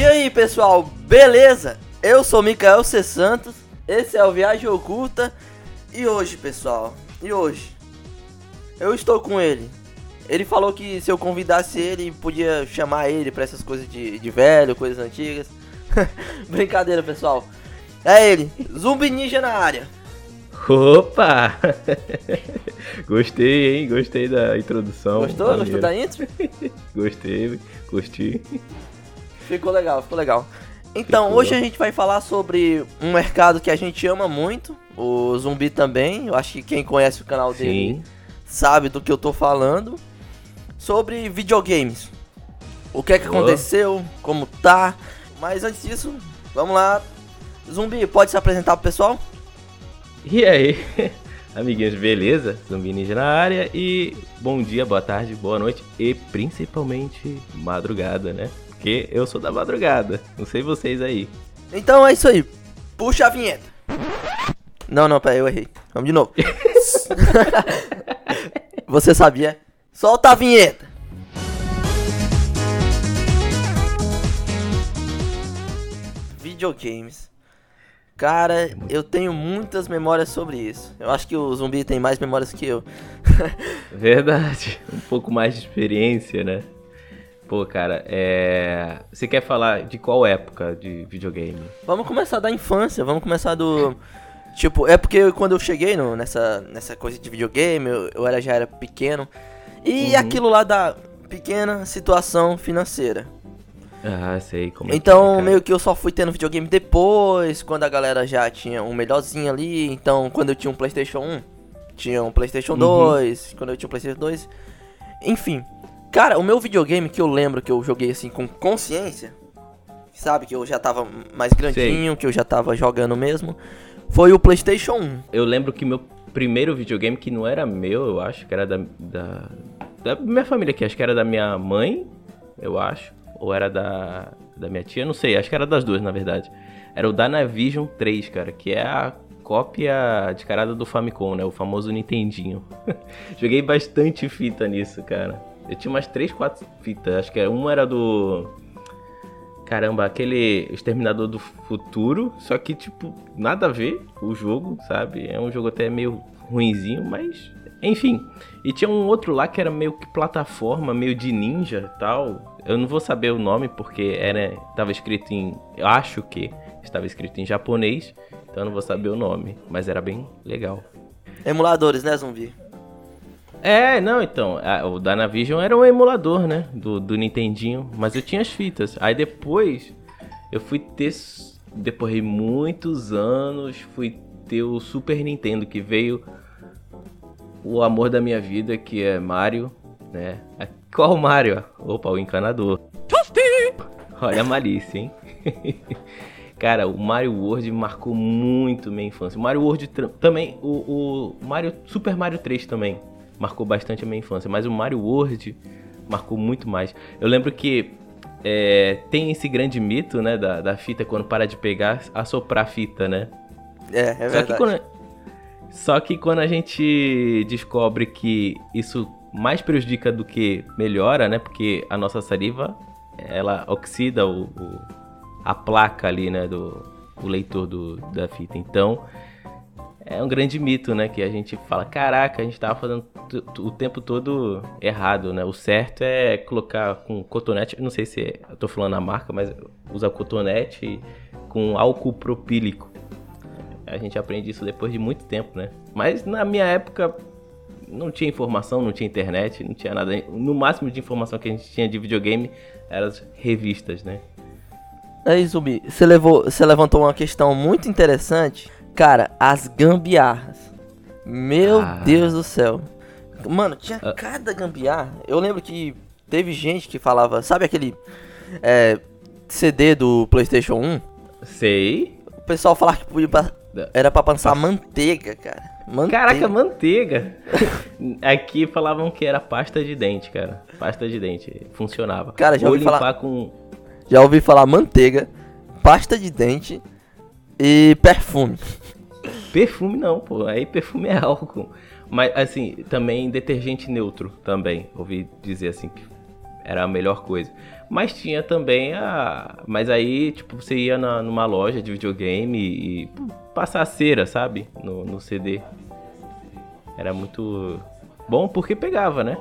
E aí, pessoal, beleza? Eu sou Micael C. Santos, esse é o Viagem Oculta. E hoje, pessoal, e hoje? Eu estou com ele. Ele falou que se eu convidasse ele, podia chamar ele pra essas coisas de, de velho, coisas antigas. Brincadeira, pessoal. É ele, Zumbi Ninja na área. Opa! Gostei, hein? Gostei da introdução. Gostou? Maneiro. Gostou da intro? Gostei, curti. Ficou legal, ficou legal. Então, ficou. hoje a gente vai falar sobre um mercado que a gente ama muito, o Zumbi também. Eu acho que quem conhece o canal dele Sim. sabe do que eu tô falando. Sobre videogames. O que é que oh. aconteceu, como tá. Mas antes disso, vamos lá. Zumbi, pode se apresentar pro pessoal? E aí, amiguinhos, beleza? Zumbi Ninja na área e bom dia, boa tarde, boa noite e principalmente madrugada, né? Porque eu sou da madrugada, não sei vocês aí. Então é isso aí, puxa a vinheta. Não, não, peraí, eu errei. Vamos de novo. Você sabia? Solta a vinheta. Videogames Cara, eu tenho muitas memórias sobre isso. Eu acho que o zumbi tem mais memórias que eu. Verdade. Um pouco mais de experiência, né? Pô, cara, é. Você quer falar de qual época de videogame? Vamos começar da infância, vamos começar do. Tipo, é porque quando eu cheguei no, nessa, nessa coisa de videogame, eu, eu era, já era pequeno. E uhum. aquilo lá da pequena situação financeira. Ah, sei como Então, é que é, meio que eu só fui tendo videogame depois, quando a galera já tinha um melhorzinho ali. Então, quando eu tinha um PlayStation 1, tinha um PlayStation uhum. 2, quando eu tinha um PlayStation 2. Enfim. Cara, o meu videogame que eu lembro que eu joguei assim com consciência, sabe, que eu já tava mais grandinho, sei. que eu já tava jogando mesmo, foi o PlayStation 1. Eu lembro que meu primeiro videogame, que não era meu, eu acho, que era da, da, da minha família aqui, acho que era da minha mãe, eu acho ou era da, da minha tia, não sei, acho que era das duas, na verdade. Era o Dynavision 3, cara, que é a cópia descarada do Famicom, né? O famoso Nintendinho. Joguei bastante fita nisso, cara. Eu tinha umas 3, 4 fitas. Acho que uma era do. Caramba, aquele Exterminador do Futuro. Só que, tipo, nada a ver o jogo, sabe? É um jogo até meio ruinzinho, mas. Enfim. E tinha um outro lá que era meio que plataforma, meio de ninja tal. Eu não vou saber o nome porque era estava escrito em, eu acho que estava escrito em japonês, então eu não vou saber o nome, mas era bem legal. Emuladores, né, zumbi? É, não, então, a, o Dynavision era um emulador, né, do, do Nintendinho, mas eu tinha as fitas. Aí depois eu fui ter, depois de muitos anos, fui ter o Super Nintendo que veio o amor da minha vida, que é Mario, né? Qual Mario? Opa, o encanador. Olha a malícia, hein? Cara, o Mario World marcou muito minha infância. O Mario World também, o, o Mario Super Mario 3 também marcou bastante a minha infância, mas o Mario World marcou muito mais. Eu lembro que é, tem esse grande mito, né, da, da fita quando para de pegar, assoprar a fita, né? É, é verdade. Só que, quando, só que quando a gente descobre que isso mais prejudica do que melhora, né? Porque a nossa saliva, ela oxida o, o a placa ali, né? Do o leitor do, da fita. Então, é um grande mito, né? Que a gente fala, caraca, a gente tava fazendo o tempo todo errado, né? O certo é colocar com cotonete, não sei se eu tô falando a marca, mas usa cotonete com álcool propílico. A gente aprende isso depois de muito tempo, né? Mas na minha época, não tinha informação, não tinha internet, não tinha nada. No máximo de informação que a gente tinha de videogame eram as revistas, né? Aí, Zubi, você, levou, você levantou uma questão muito interessante. Cara, as gambiarras. Meu ah. Deus do céu. Mano, tinha ah. cada gambiarra. Eu lembro que teve gente que falava, sabe aquele é, CD do PlayStation 1? Sei. O pessoal falava que podia, era pra passar manteiga, cara. Manteiga. Caraca, manteiga. Aqui falavam que era pasta de dente, cara. Pasta de dente. Funcionava. Cara, já ouvi falar com... Já ouvi falar manteiga, pasta de dente e perfume. Perfume não, pô. Aí perfume é álcool. Mas, assim, também detergente neutro também. Ouvi dizer assim que era a melhor coisa. Mas tinha também a. Mas aí, tipo, você ia na, numa loja de videogame e, e passar cera, sabe? No, no CD. Era muito bom porque pegava, né?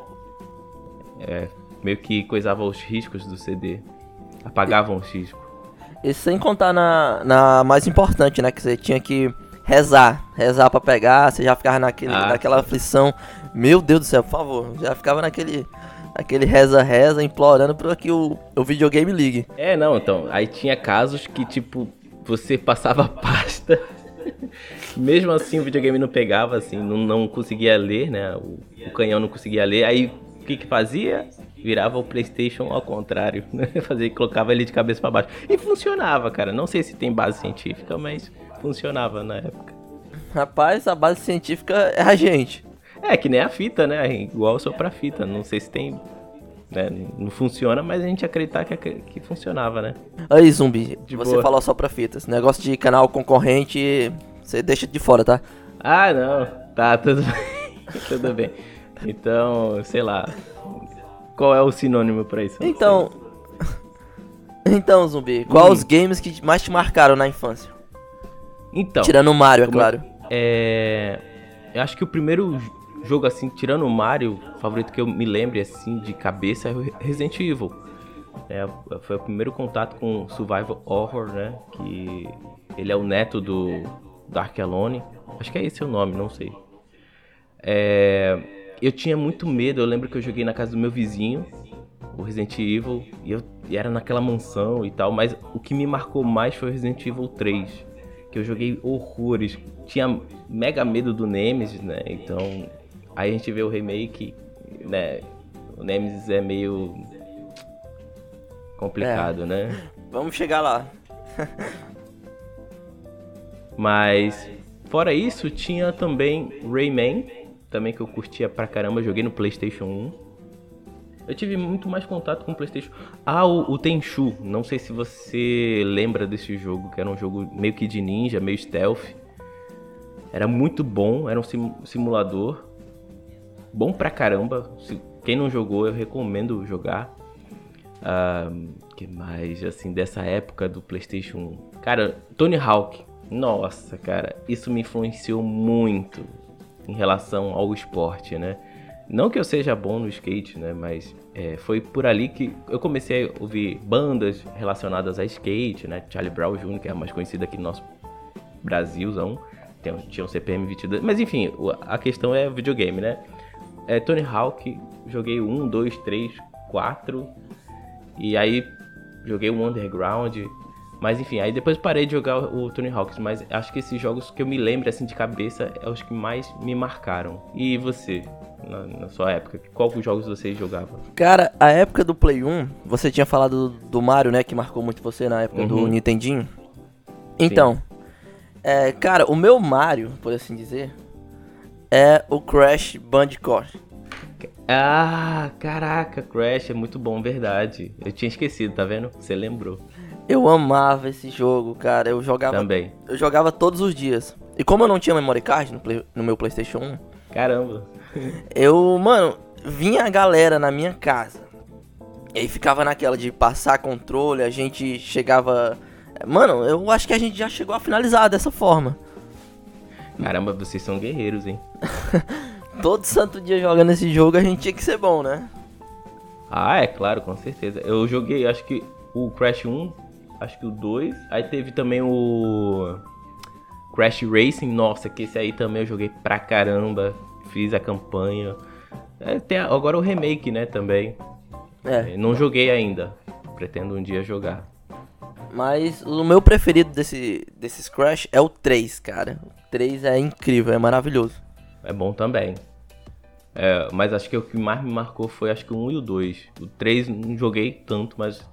É, meio que coisava os riscos do CD. Apagavam os riscos. E sem contar na, na mais importante, né? Que você tinha que rezar. Rezar pra pegar, você já ficava naquele, ah, naquela aflição. Meu Deus do céu, por favor. Já ficava naquele aquele reza-reza, implorando para que o, o videogame ligue. É, não, então, aí tinha casos que, tipo, você passava pasta, mesmo assim o videogame não pegava, assim, não, não conseguia ler, né, o, o canhão não conseguia ler, aí que que fazia? Virava o Playstation ao contrário, né, fazia, colocava ele de cabeça para baixo. E funcionava, cara, não sei se tem base científica, mas funcionava na época. Rapaz, a base científica é a gente. É, que nem a fita, né? Igual só pra fita. Não sei se tem. Né? Não funciona, mas a gente acreditar que, que funcionava, né? Aí, zumbi, de você boa. falou só pra fitas. Negócio de canal concorrente, você deixa de fora, tá? Ah, não. Tá, tudo bem. tudo bem. Então, sei lá. Qual é o sinônimo pra isso? Então. Então, zumbi, qual hum. os games que mais te marcaram na infância? Então. Tirando o Mario, é claro. É. Eu acho que o primeiro jogo assim, tirando o Mario, favorito que eu me lembre assim de cabeça é o Resident Evil. É, foi o primeiro contato com survival horror, né? Que ele é o neto do Dark Alone. Acho que é esse o nome, não sei. É, eu tinha muito medo. Eu lembro que eu joguei na casa do meu vizinho, o Resident Evil, e, eu, e era naquela mansão e tal. Mas o que me marcou mais foi o Resident Evil 3, que eu joguei horrores. Tinha mega medo do Nemesis, né? Então Aí a gente vê o remake, né? O Nemesis é meio complicado, é. né? Vamos chegar lá. Mas fora isso, tinha também Rayman, também que eu curtia pra caramba, joguei no PlayStation 1. Eu tive muito mais contato com o PlayStation. Ah, o, o Tenchu, não sei se você lembra desse jogo, que era um jogo meio que de ninja, meio stealth. Era muito bom, era um sim, simulador bom pra caramba. Se, quem não jogou, eu recomendo jogar. Uh, que mais, assim, dessa época do PlayStation 1? Cara, Tony Hawk. Nossa, cara, isso me influenciou muito em relação ao esporte, né? Não que eu seja bom no skate, né? Mas é, foi por ali que eu comecei a ouvir bandas relacionadas a skate, né? Charlie Brown Jr., que é a mais conhecida aqui no nosso Brasilzão. Tem, tinha um CPM 22. Mas enfim, a questão é videogame, né? é, Tony Hawk, joguei um, dois, três, quatro. E aí joguei o Underground. Mas enfim, aí depois parei de jogar o Tony Hawk. Mas acho que esses jogos que eu me lembro assim de cabeça é os que mais me marcaram. E você? Na, na, sua época, qual os jogos você jogava? Cara, a época do Play 1, você tinha falado do, do Mario, né? Que marcou muito você na época uhum. do Nintendinho. Então, é, cara, o meu Mario, por assim dizer, é o Crash Bandicoot. Ah, caraca, Crash é muito bom, verdade. Eu tinha esquecido, tá vendo? Você lembrou. Eu amava esse jogo, cara. Eu jogava. Também. Eu jogava todos os dias. E como eu não tinha memory card no, play, no meu PlayStation 1. Caramba. eu, mano, vinha a galera na minha casa. E aí ficava naquela de passar controle, a gente chegava. Mano, eu acho que a gente já chegou a finalizar dessa forma. Caramba, vocês são guerreiros, hein? Todo santo dia jogando esse jogo a gente tinha que ser bom, né? Ah, é claro, com certeza. Eu joguei, acho que o Crash 1, acho que o 2. Aí teve também o Crash Racing, nossa, que esse aí também eu joguei pra caramba. Fiz a campanha. É, tem agora o remake, né, também. É. Não joguei ainda. Pretendo um dia jogar. Mas o meu preferido desse, desses Crash é o 3, cara. 3 é incrível, é maravilhoso. É bom também. É, mas acho que o que mais me marcou foi acho que o 1 e o 2. O 3 não joguei tanto, mas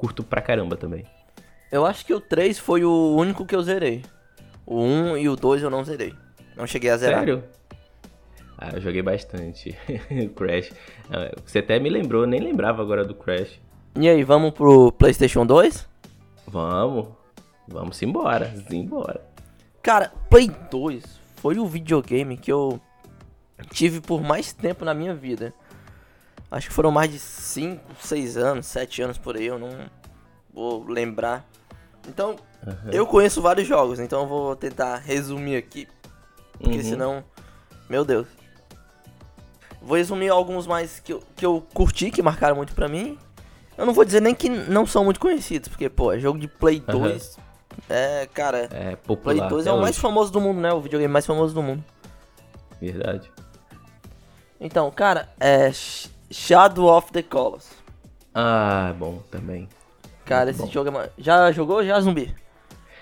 curto pra caramba também. Eu acho que o 3 foi o único que eu zerei. O 1 e o 2 eu não zerei. Não cheguei a zerar. Sério? Ah, eu joguei bastante. Crash. Ah, você até me lembrou, nem lembrava agora do Crash. E aí, vamos pro PlayStation 2? Vamos. Vamos embora. Embora. Cara, Play 2 foi o videogame que eu tive por mais tempo na minha vida. Acho que foram mais de 5, 6 anos, 7 anos por aí, eu não vou lembrar. Então, uhum. eu conheço vários jogos, então eu vou tentar resumir aqui. Porque uhum. senão, meu Deus. Vou resumir alguns mais que eu, que eu curti, que marcaram muito pra mim. Eu não vou dizer nem que não são muito conhecidos, porque, pô, é jogo de Play 2. Uhum. É, cara. É popular. Play 2 é o hoje. mais famoso do mundo, né? O videogame mais famoso do mundo. Verdade. Então, cara, é Shadow of the Colossus. Ah, bom, também. Cara, Muito esse bom. jogo é... Já jogou já, zumbi?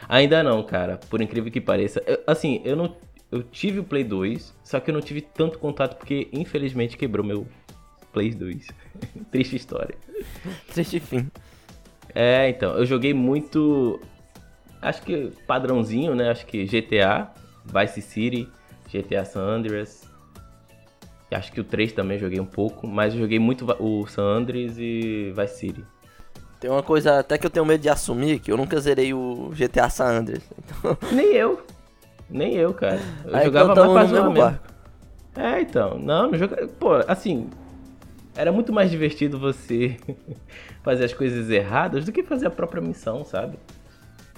Ainda não, cara. Por incrível que pareça. Eu, assim, eu não. Eu tive o Play 2, só que eu não tive tanto contato porque, infelizmente, quebrou meu Play 2. Triste história. Triste fim. É, então. Eu joguei muito. Acho que padrãozinho, né? Acho que GTA, Vice City, GTA San Andreas. Acho que o 3 também joguei um pouco, mas eu joguei muito o San Andreas e Vice City. Tem uma coisa até que eu tenho medo de assumir, que eu nunca zerei o GTA San Andreas. Então... Nem eu. Nem eu, cara. Eu Aí jogava então mais pra mesmo. É, então. Não, não jogava. Pô, assim. Era muito mais divertido você fazer as coisas erradas do que fazer a própria missão, sabe?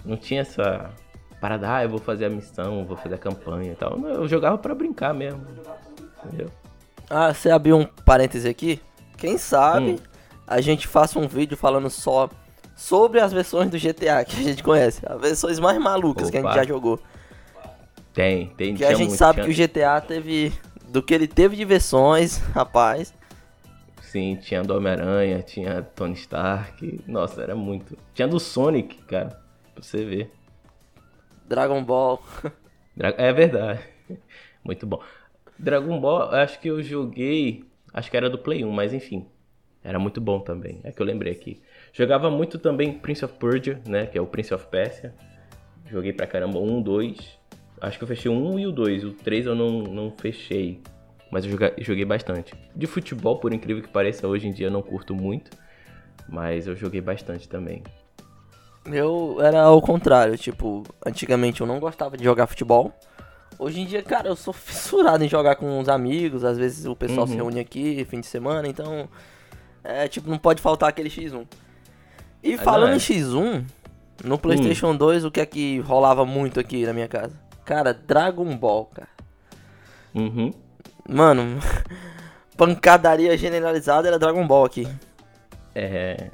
Não tinha essa parada, ah, eu vou fazer a missão, vou fazer a campanha e tal. Eu jogava para brincar mesmo. Entendeu? Ah, você abriu um parêntese aqui? Quem sabe hum. a gente faça um vídeo falando só sobre as versões do GTA que a gente conhece. As versões mais malucas Opa. que a gente já jogou. Tem, tem. Que a gente sabe que o GTA teve. Do que ele teve de versões, rapaz. Sim, tinha do Homem-Aranha, tinha Tony Stark. Nossa, era muito. Tinha do Sonic, cara. Pra você ver. Dragon Ball. É verdade. Muito bom. Dragon Ball, acho que eu joguei. Acho que era do Play 1, mas enfim. Era muito bom também. É que eu lembrei aqui. Jogava muito também Prince of Persia, né? Que é o Prince of Persia. Joguei pra caramba um, dois. Acho que eu fechei o um e o dois. O três eu não, não fechei. Mas eu joguei, joguei bastante. De futebol, por incrível que pareça, hoje em dia eu não curto muito. Mas eu joguei bastante também. Eu era ao contrário, tipo, antigamente eu não gostava de jogar futebol. Hoje em dia, cara, eu sou fissurado em jogar com os amigos, às vezes o pessoal uhum. se reúne aqui, fim de semana, então. É, tipo, não pode faltar aquele X1. E falando é. em X1, no PlayStation hum. 2, o que é que rolava muito aqui na minha casa? Cara, Dragon Ball, cara. Uhum. Mano, pancadaria generalizada era Dragon Ball aqui. É.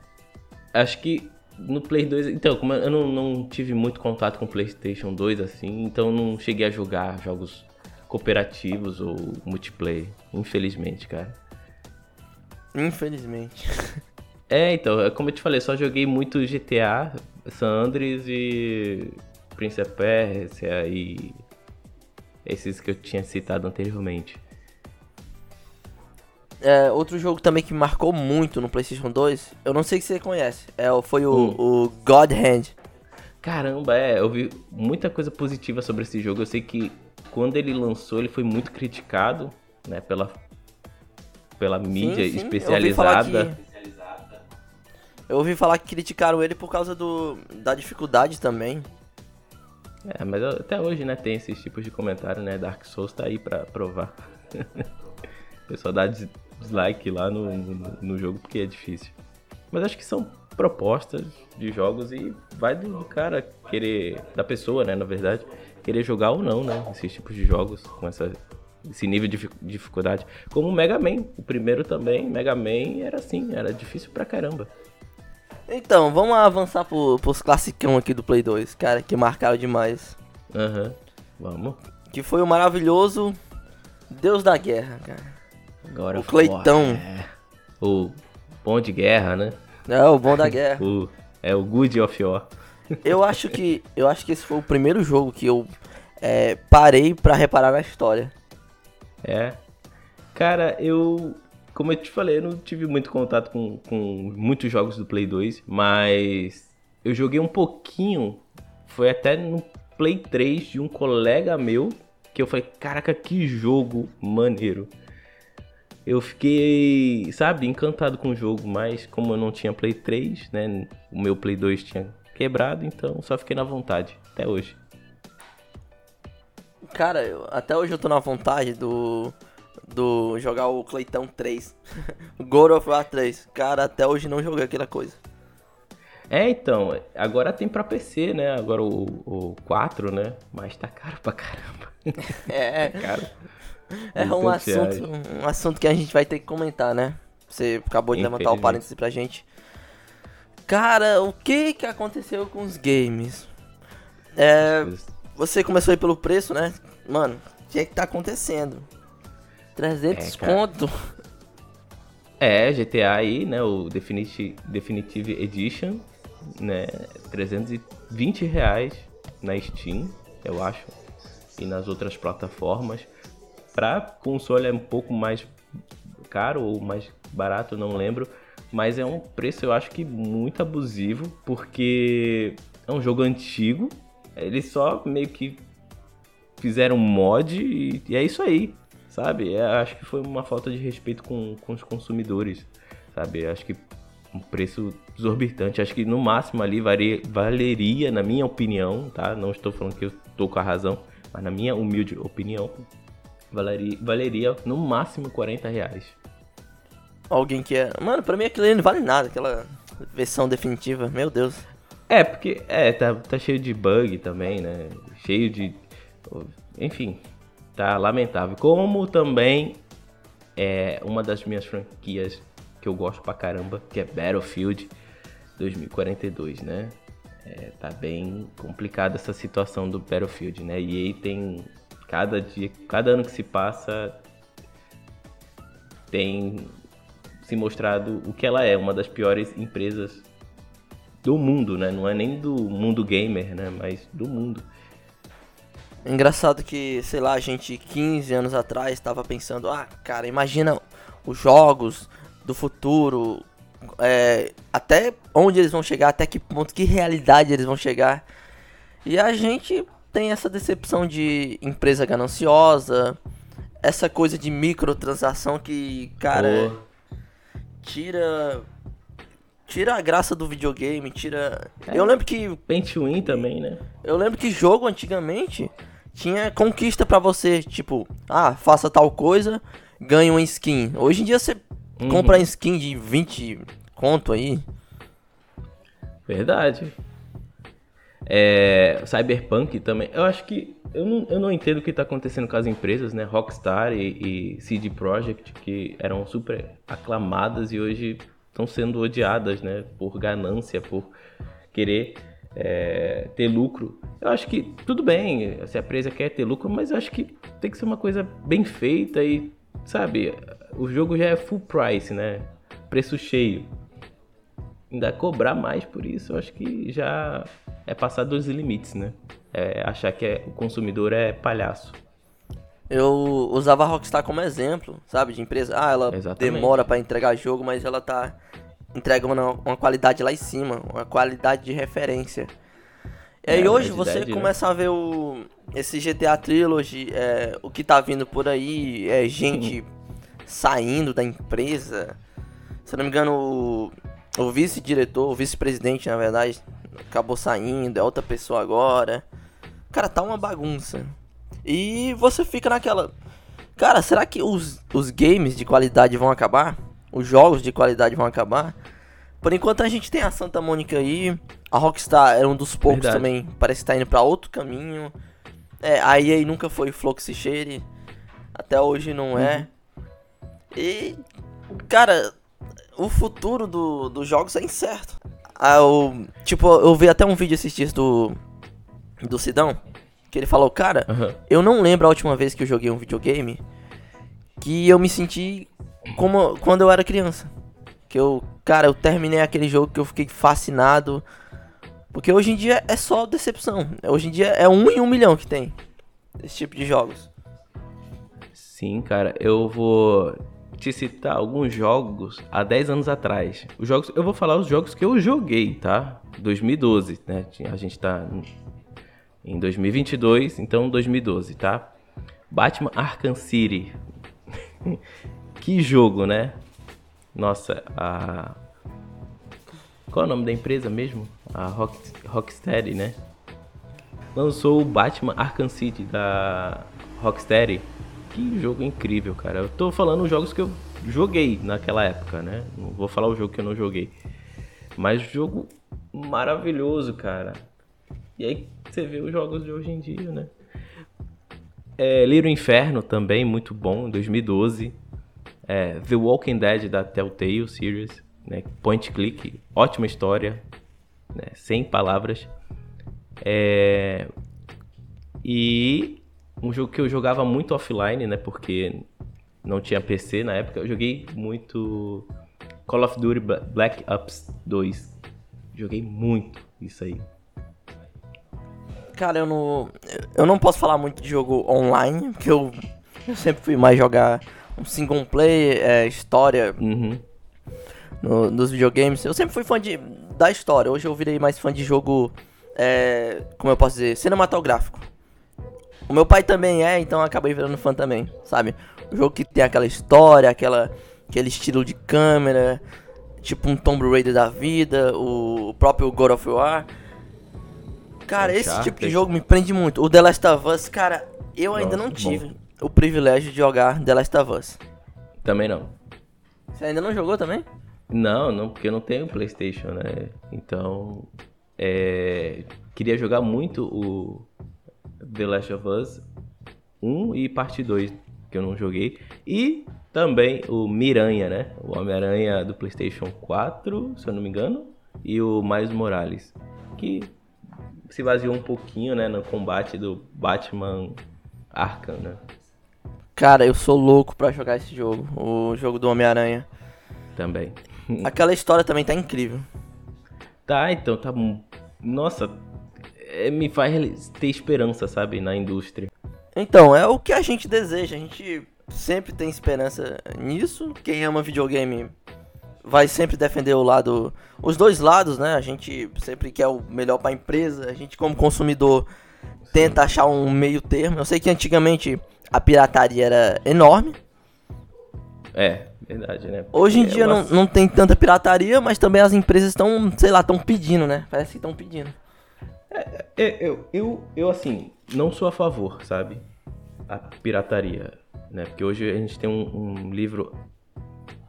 Acho que no Play 2, então, como eu não, não tive muito contato com o PlayStation 2 assim, então não cheguei a jogar jogos cooperativos ou multiplayer, infelizmente, cara. Infelizmente. É, então, é como eu te falei, só joguei muito GTA, San Andreas e Prince of Persia e esses que eu tinha citado anteriormente. É, outro jogo também que marcou muito no PlayStation 2, eu não sei se você conhece, é, foi o, hum. o God Hand. Caramba, é, eu vi muita coisa positiva sobre esse jogo. Eu sei que quando ele lançou, ele foi muito criticado, né, pela, pela mídia sim, sim. especializada. Eu ouvi, que... eu ouvi falar que criticaram ele por causa do, da dificuldade também. É, mas até hoje, né, tem esses tipos de comentário, né? Dark Souls tá aí pra provar. o pessoal dá dislike lá no, no, no, jogo porque é difícil. Mas acho que são propostas de jogos e vai do, cara querer, da pessoa, né, na verdade, querer jogar ou não, né, esses tipos de jogos com essa, esse nível de dificuldade. Como o Mega Man, o primeiro também, Mega Man era assim, era difícil pra caramba. Então, vamos avançar pro, pros classicão aqui do Play 2, cara, que marcaram demais. Aham, uhum. vamos. Que foi o maravilhoso Deus da Guerra, cara. Agora o Cleitão. É, o bom de guerra, né? É, o bom da guerra. o, é o Good of War. eu acho que eu acho que esse foi o primeiro jogo que eu é, parei para reparar na história. É. Cara, eu. Como eu te falei, eu não tive muito contato com, com muitos jogos do Play 2, mas eu joguei um pouquinho. Foi até no Play 3 de um colega meu que eu falei, caraca, que jogo maneiro eu fiquei, sabe, encantado com o jogo, mas como eu não tinha Play 3, né, o meu Play 2 tinha quebrado, então só fiquei na vontade, até hoje. Cara, eu, até hoje eu tô na vontade do do jogar o Cleitão 3. God of War 3. Cara, até hoje não joguei aquela coisa. É, então, agora tem pra PC, né? Agora o, o 4, né? Mas tá caro pra caramba. É, é caro. É um assunto, um assunto que a gente vai ter que comentar, né? Você acabou de levantar o parênteses pra gente. Cara, o que que aconteceu com os games? É, você começou aí pelo preço, né? Mano, o que é que tá acontecendo? 300 é, conto? É, GTA aí, né? O Definitive, Definitive Edition, né? 320 reais na Steam, eu acho. E nas outras plataformas. Pra console é um pouco mais caro ou mais barato, não lembro. Mas é um preço, eu acho que muito abusivo, porque é um jogo antigo. Eles só meio que fizeram mod e, e é isso aí, sabe? É, acho que foi uma falta de respeito com, com os consumidores, sabe? Acho que um preço exorbitante. Acho que no máximo ali varia, valeria, na minha opinião, tá? Não estou falando que eu estou com a razão, mas na minha humilde opinião, valeria, valeria no máximo 40 reais alguém que é. Mano, pra mim aquilo não vale nada, aquela versão definitiva, meu Deus. É, porque é, tá, tá cheio de bug também, né? Cheio de. Enfim, tá lamentável. Como também é uma das minhas franquias que eu gosto pra caramba, que é Battlefield 2042, né? É, tá bem complicada essa situação do Battlefield, né? E aí tem cada dia, cada ano que se passa tem se mostrado o que ela é, uma das piores empresas do mundo, né? Não é nem do mundo gamer, né? Mas do mundo. Engraçado que, sei lá, a gente 15 anos atrás estava pensando, ah, cara, imagina os jogos do futuro, é, até onde eles vão chegar, até que ponto, que realidade eles vão chegar. E a gente tem essa decepção de empresa gananciosa, essa coisa de microtransação que, cara, oh tira tira a graça do videogame, tira. É, eu lembro que. Paint win também, né? Eu lembro que jogo antigamente tinha conquista para você, tipo, ah, faça tal coisa, ganhe uma skin. Hoje em dia você uhum. compra skin de 20 conto aí. Verdade. É, Cyberpunk também. Eu acho que eu não, eu não entendo o que está acontecendo com as empresas, né? Rockstar e, e CD Projekt, que eram super aclamadas e hoje estão sendo odiadas, né? Por ganância, por querer é, ter lucro. Eu acho que tudo bem, se a empresa quer ter lucro, mas eu acho que tem que ser uma coisa bem feita e, sabe, o jogo já é full price, né? Preço cheio. Ainda cobrar mais por isso, eu acho que já é passar dos limites, né? É achar que é, o consumidor é palhaço. Eu usava a Rockstar como exemplo, sabe, de empresa. Ah, ela Exatamente. demora para entregar jogo, mas ela tá entregando uma, uma, qualidade lá em cima, uma qualidade de referência. E aí é, hoje você né? começa a ver o, esse GTA Trilogy, é, o que tá vindo por aí, é gente saindo da empresa. Se não me engano, o, vice-diretor, o vice-presidente, na verdade, acabou saindo, é outra pessoa agora. Cara, tá uma bagunça. E você fica naquela. Cara, será que os, os games de qualidade vão acabar? Os jogos de qualidade vão acabar? Por enquanto a gente tem a Santa Mônica aí. A Rockstar era um dos poucos Verdade. também. Parece que tá indo pra outro caminho. É, a EA nunca foi Fluxshare. Até hoje não é. Uhum. E. Cara, o futuro do, dos jogos é incerto. Ah, eu, tipo, eu vi até um vídeo esses dias do. Do Sidão. Que ele falou, cara, uhum. eu não lembro a última vez que eu joguei um videogame que eu me senti como quando eu era criança. Que eu, cara, eu terminei aquele jogo que eu fiquei fascinado. Porque hoje em dia é só decepção. Hoje em dia é um em um milhão que tem esse tipo de jogos. Sim, cara, eu vou te citar alguns jogos há 10 anos atrás. Os jogos, eu vou falar os jogos que eu joguei, tá? 2012, né? A gente tá em 2022, então 2012, tá? Batman Arkham City. que jogo, né? Nossa, a Qual é o nome da empresa mesmo? A Rock... Rocksteady, né? Lançou o Batman Arkham City da Rocksteady Que jogo incrível, cara. Eu tô falando os jogos que eu joguei naquela época, né? Não vou falar o jogo que eu não joguei. Mas jogo maravilhoso, cara. E aí você vê os jogos de hoje em dia, né? É, Little Inferno também, muito bom, 2012. É, The Walking Dead da Telltale Series, né? Point Click, ótima história, né? sem palavras. É... E um jogo que eu jogava muito offline, né? Porque não tinha PC na época. Eu joguei muito Call of Duty Black Ops 2. Joguei muito isso aí. Cara, eu não. Eu não posso falar muito de jogo online, porque eu, eu sempre fui mais jogar um single player, é, história uhum. no, nos videogames. Eu sempre fui fã de, da história. Hoje eu virei mais fã de jogo. É, como eu posso dizer? Cinematográfico. O meu pai também é, então eu acabei virando fã também, sabe? Um jogo que tem aquela história, aquela, aquele estilo de câmera, tipo um Tomb Raider da vida, o próprio God of War. Cara, esse tipo de jogo me prende muito. O The Last of Us, cara, eu Nossa, ainda não tive bom. o privilégio de jogar The Last of Us. Também não. Você ainda não jogou também? Não, não, porque eu não tenho PlayStation, né? Então, é, queria jogar muito o The Last of Us 1 e parte 2, que eu não joguei. E também o Miranha, né? O Homem-Aranha do PlayStation 4, se eu não me engano, e o Miles Morales, que se baseou um pouquinho, né, no combate do Batman Arkham, né? Cara, eu sou louco pra jogar esse jogo, o jogo do Homem-Aranha. Também. Aquela história também tá incrível. Tá, então tá. Nossa, me faz ter esperança, sabe, na indústria. Então, é o que a gente deseja. A gente sempre tem esperança nisso. Quem ama videogame vai sempre defender o lado, os dois lados, né? A gente sempre quer o melhor para a empresa, a gente como consumidor tenta achar um meio termo. Eu sei que antigamente a pirataria era enorme. É, verdade, né? Porque Hoje em dia uma... não, não tem tanta pirataria, mas também as empresas estão, sei lá, estão pedindo, né? Parece que estão pedindo. É, é, eu, eu, eu, assim, não sou a favor, sabe? A pirataria, né? Porque hoje a gente tem um, um livro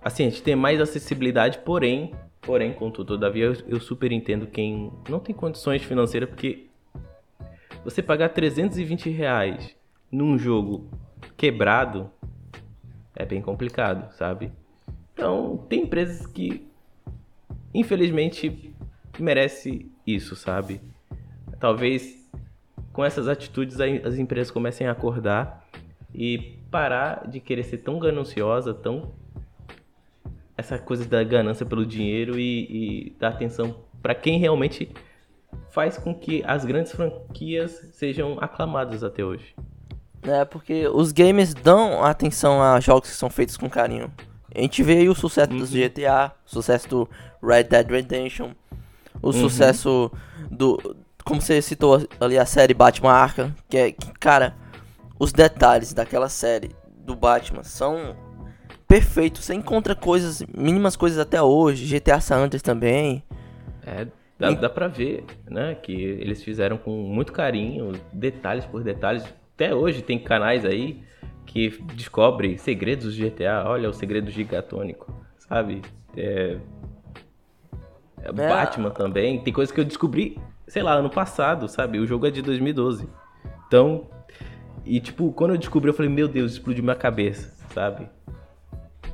Assim, a gente tem mais acessibilidade, porém, porém, contudo, todavia, eu, eu super entendo quem não tem condições financeiras, porque você pagar 320 reais num jogo quebrado é bem complicado, sabe? Então, tem empresas que, infelizmente, merece isso, sabe? Talvez com essas atitudes as empresas comecem a acordar e parar de querer ser tão gananciosa, tão essa coisa da ganância pelo dinheiro e, e dar atenção para quem realmente faz com que as grandes franquias sejam aclamadas até hoje. É, porque os gamers dão atenção a jogos que são feitos com carinho. A gente vê aí o sucesso uhum. do GTA, o sucesso do Red Dead Redemption, o uhum. sucesso do. Como você citou ali a série Batman Arkham, que é. Que, cara, os detalhes daquela série do Batman são perfeito. Você encontra coisas, mínimas coisas até hoje. GTA San Andreas também. É, dá, e... dá pra ver, né? Que eles fizeram com muito carinho, detalhes por detalhes. Até hoje tem canais aí que descobre segredos do GTA. Olha o segredo gigatônico, sabe? É... É, é... Batman também. Tem coisas que eu descobri, sei lá, ano passado, sabe? O jogo é de 2012. Então, e tipo, quando eu descobri, eu falei, meu Deus, explodiu minha cabeça, sabe?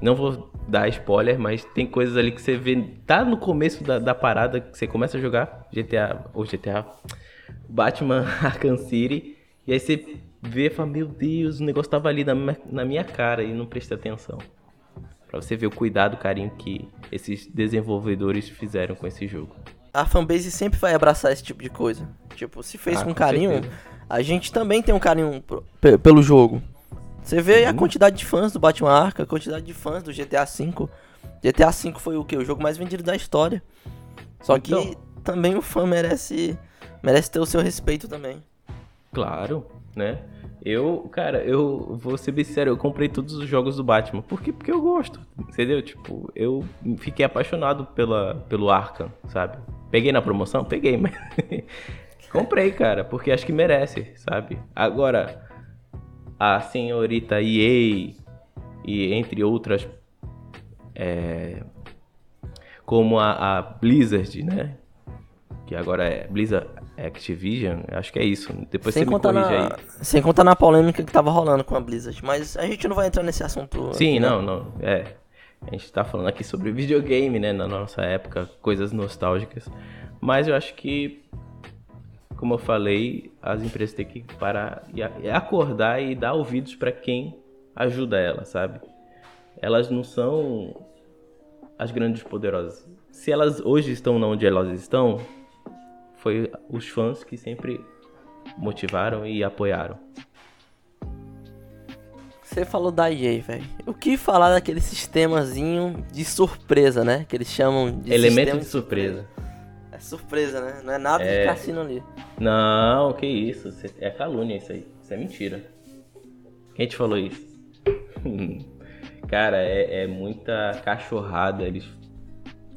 Não vou dar spoiler, mas tem coisas ali que você vê. Tá no começo da, da parada que você começa a jogar GTA. Ou GTA. Batman Arkham City. E aí você vê e fala: Meu Deus, o negócio tava ali na na minha cara e não presta atenção. Pra você ver o cuidado, o carinho que esses desenvolvedores fizeram com esse jogo. A fanbase sempre vai abraçar esse tipo de coisa. Tipo, se fez ah, com, com carinho, certeza. a gente também tem um carinho pelo jogo. Você vê a quantidade de fãs do Batman Arkham, a quantidade de fãs do GTA V. GTA V foi o que? O jogo mais vendido da história. Só que então, também o fã merece merece ter o seu respeito também. Claro, né? Eu, cara, eu vou ser bem sério, eu comprei todos os jogos do Batman. Por quê? Porque eu gosto, entendeu? Tipo, eu fiquei apaixonado pela, pelo Arkham, sabe? Peguei na promoção? Peguei, mas... comprei, cara, porque acho que merece, sabe? Agora, a senhorita EA e entre outras é, como a, a, Blizzard, né? Que agora é Blizzard Activision, acho que é isso. Depois sem você me corrige na, aí. Sem contar na polêmica que tava rolando com a Blizzard, mas a gente não vai entrar nesse assunto. Sim, aqui, não, né? não, é. A gente tá falando aqui sobre videogame, né, na nossa época, coisas nostálgicas. Mas eu acho que, como eu falei, as empresas têm que parar e acordar e dar ouvidos para quem ajuda ela, sabe? Elas não são as grandes poderosas. Se elas hoje estão onde elas estão, foi os fãs que sempre motivaram e apoiaram. Você falou da EA, velho. O que falar daquele sistemazinho de surpresa, né? Que eles chamam de elemento de surpresa. É surpresa, né? Não é nada é... de cassino ali. Não, que isso. É calúnia isso aí. Isso é mentira. Quem te falou isso? Cara, é, é muita cachorrada eles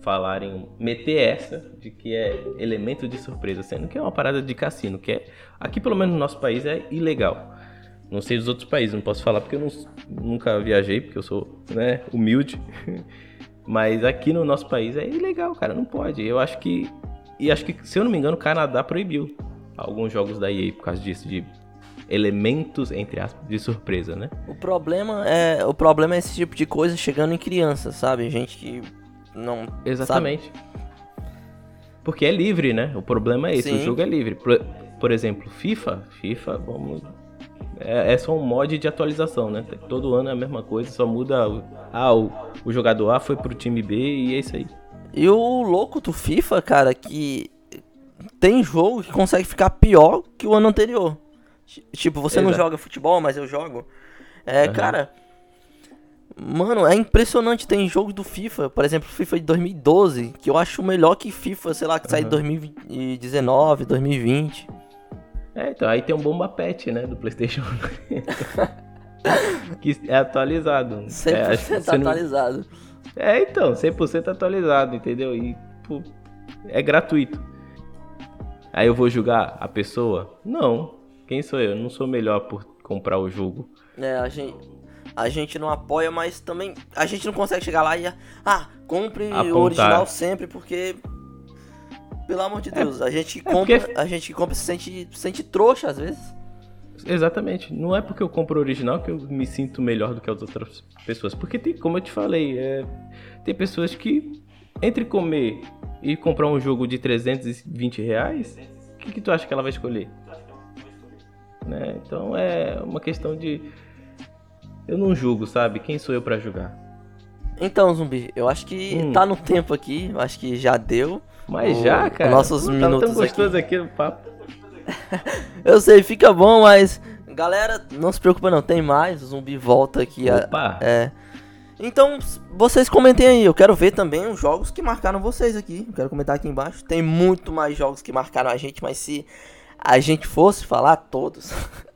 falarem, meter essa de que é elemento de surpresa, sendo que é uma parada de cassino, que é aqui pelo menos no nosso país é ilegal. Não sei dos outros países, não posso falar porque eu não, nunca viajei, porque eu sou né, humilde. Mas aqui no nosso país é ilegal, cara, não pode. Eu acho que. E acho que, se eu não me engano, o Canadá proibiu alguns jogos da EA por causa disso, de elementos, entre aspas, de surpresa, né? O problema é. O problema é esse tipo de coisa chegando em crianças, sabe? Gente que não. Exatamente. Sabe? Porque é livre, né? O problema é esse, Sim. o jogo é livre. Por, por exemplo, FIFA, FIFA, vamos é, é, só um mod de atualização, né? Todo ano é a mesma coisa, só muda. Ah, o, o jogador A foi pro time B e é isso aí. E o louco do FIFA, cara, que tem jogo que consegue ficar pior que o ano anterior. Tipo, você Exato. não joga futebol, mas eu jogo. É, uhum. cara. Mano, é impressionante. Tem jogos do FIFA, por exemplo, FIFA de 2012, que eu acho melhor que FIFA, sei lá, que uhum. sai de 2019, 2020. É, então aí tem um bomba pet, né, do PlayStation. que é atualizado. 100% é, atualizado. Não... É, então, 100% atualizado, entendeu? E pô, é gratuito. Aí eu vou julgar a pessoa? Não. Quem sou eu? eu? Não sou melhor por comprar o jogo. É, a gente, a gente não apoia, mas também a gente não consegue chegar lá e ah, compre Apontar. o original sempre porque pelo amor de é, Deus, é, a gente compra, é porque... a gente compra se sente, se sente trouxa às vezes. Exatamente. Não é porque eu compro o original que eu me sinto melhor do que as outras pessoas. Porque tem, como eu te falei, é, tem pessoas que entre comer e comprar um jogo de 320 reais, o que, que tu acha que ela vai escolher? Né? Então é uma questão de. Eu não julgo, sabe? Quem sou eu para julgar? Então, zumbi, eu acho que hum. tá no tempo aqui, eu acho que já deu. Mas o, já, cara. Nossos Não minutos tão gostoso aqui, aqui no papo. eu sei, fica bom, mas galera, não se preocupa não, tem mais, o zumbi volta aqui. Opa. A, é. Então, vocês comentem aí, eu quero ver também os jogos que marcaram vocês aqui. Eu quero comentar aqui embaixo. Tem muito mais jogos que marcaram a gente, mas se a gente fosse falar todos,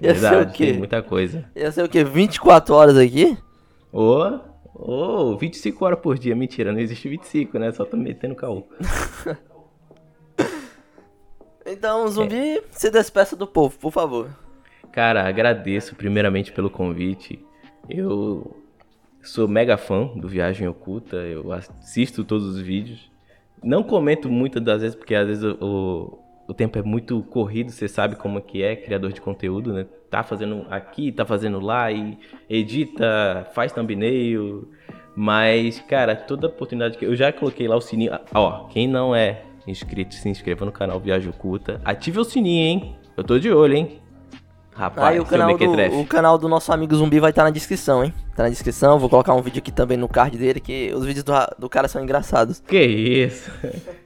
ia Verdade, ser o quê? Tem muita coisa. Ia ser o quê? 24 horas aqui? Ô, oh. Ô, oh, 25 horas por dia. Mentira, não existe 25, né? Só tô metendo caô. então, zumbi, é. se despeça do povo, por favor. Cara, agradeço primeiramente pelo convite. Eu sou mega fã do Viagem Oculta, eu assisto todos os vídeos. Não comento muitas das vezes, porque às vezes o, o tempo é muito corrido, você sabe como que é criador de conteúdo, né? Tá fazendo aqui, tá fazendo lá e edita, faz thumbnail. Mas, cara, toda oportunidade que eu já coloquei lá o sininho, ó, quem não é inscrito, se inscreva no canal Viagem Oculta, ative o sininho, hein? Eu tô de olho, hein? Rapaz, o canal, do, o canal do nosso amigo zumbi vai estar tá na descrição, hein? Tá na descrição, vou colocar um vídeo aqui também no card dele, que os vídeos do, do cara são engraçados. Que isso!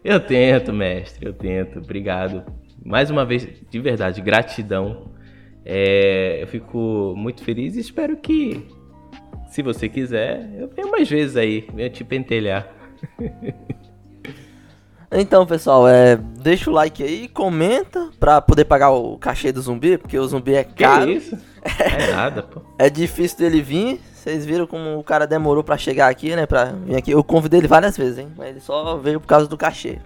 Eu tento, mestre, eu tento. Obrigado. Mais uma vez, de verdade, gratidão. É, eu fico muito feliz e espero que, se você quiser, eu venha mais vezes aí, venha te pentelhar. Então, pessoal, é, deixa o like aí, comenta pra poder pagar o cachê do zumbi, porque o zumbi é caro. Que isso? É nada, pô. É difícil dele vir. Vocês viram como o cara demorou pra chegar aqui, né? Pra vir aqui. Eu convidei ele várias vezes, hein? Mas ele só veio por causa do cachê.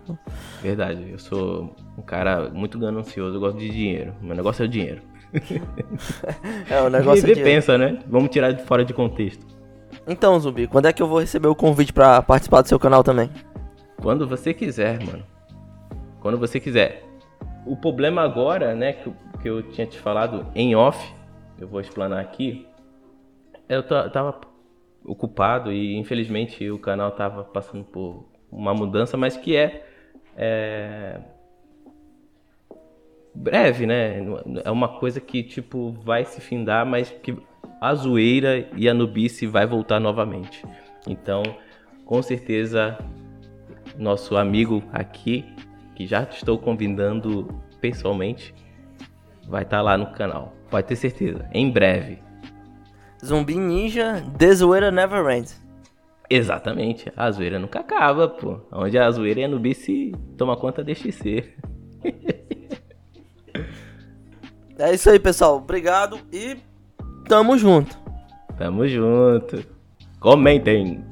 Verdade, eu sou um cara muito ganancioso, eu gosto de dinheiro. Meu negócio é o dinheiro. é, o negócio Viver é pensa, né? Vamos tirar de fora de contexto. Então, Zumbi, quando é que eu vou receber o convite para participar do seu canal também? Quando você quiser, mano. Quando você quiser. O problema agora, né, que, que eu tinha te falado em off, eu vou explanar aqui. Eu tava ocupado e infelizmente o canal tava passando por uma mudança, mas que é, é breve, né? É uma coisa que tipo vai se findar, mas que a zoeira e a nubice vai voltar novamente. Então, com certeza nosso amigo aqui, que já estou convidando pessoalmente, vai estar tá lá no canal. Pode ter certeza. Em breve. Zumbi Ninja, The Zoeira Never Ends. Exatamente. A zoeira nunca acaba, pô. Onde a zoeira é no bice, toma conta deixe ser. é isso aí, pessoal. Obrigado e tamo junto. Tamo junto. Comentem.